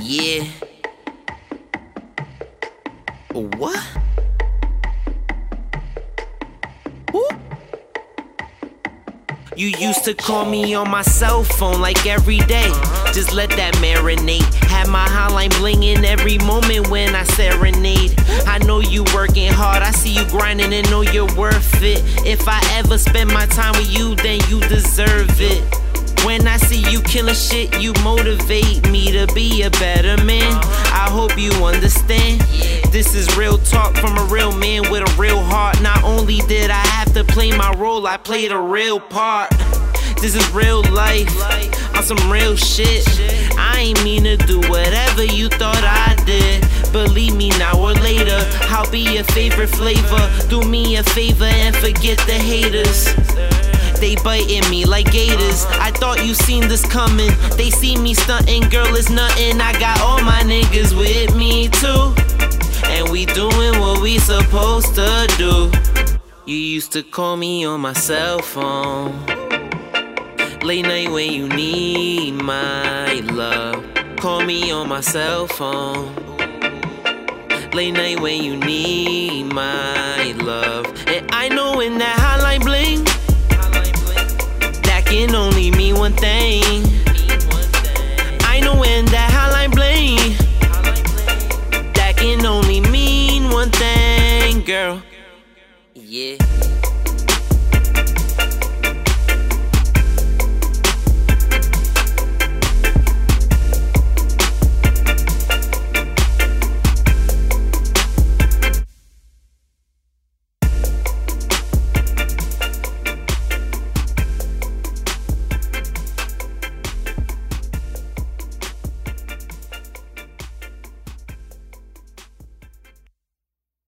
Yeah. What? Who? You used to call me on my cell phone like every day. Just let that marinate. Had my hotline blinging every moment when I serenade. I know you working hard, I see you grinding and know you're worth it. If I ever spend my time with you, then you killing shit, you motivate me to be a better man. I hope you understand. This is real talk from a real man with a real heart. Not only did I have to play my role, I played a real part. This is real life, on some real shit. I ain't mean to do whatever you thought I did. Believe me now or later, I'll be your favorite flavor. Do me a favor and forget the haters. They biting me like gators. I thought you seen this coming. They see me stunting, girl, it's nothing. I got all my niggas with me too. And we doing what we supposed to do. You used to call me on my cell phone. Late night when you need my love. Call me on my cell phone. Late night when you need my love. can only mean one thing. I know when that hotline bling, that can only mean one thing, girl. Yeah.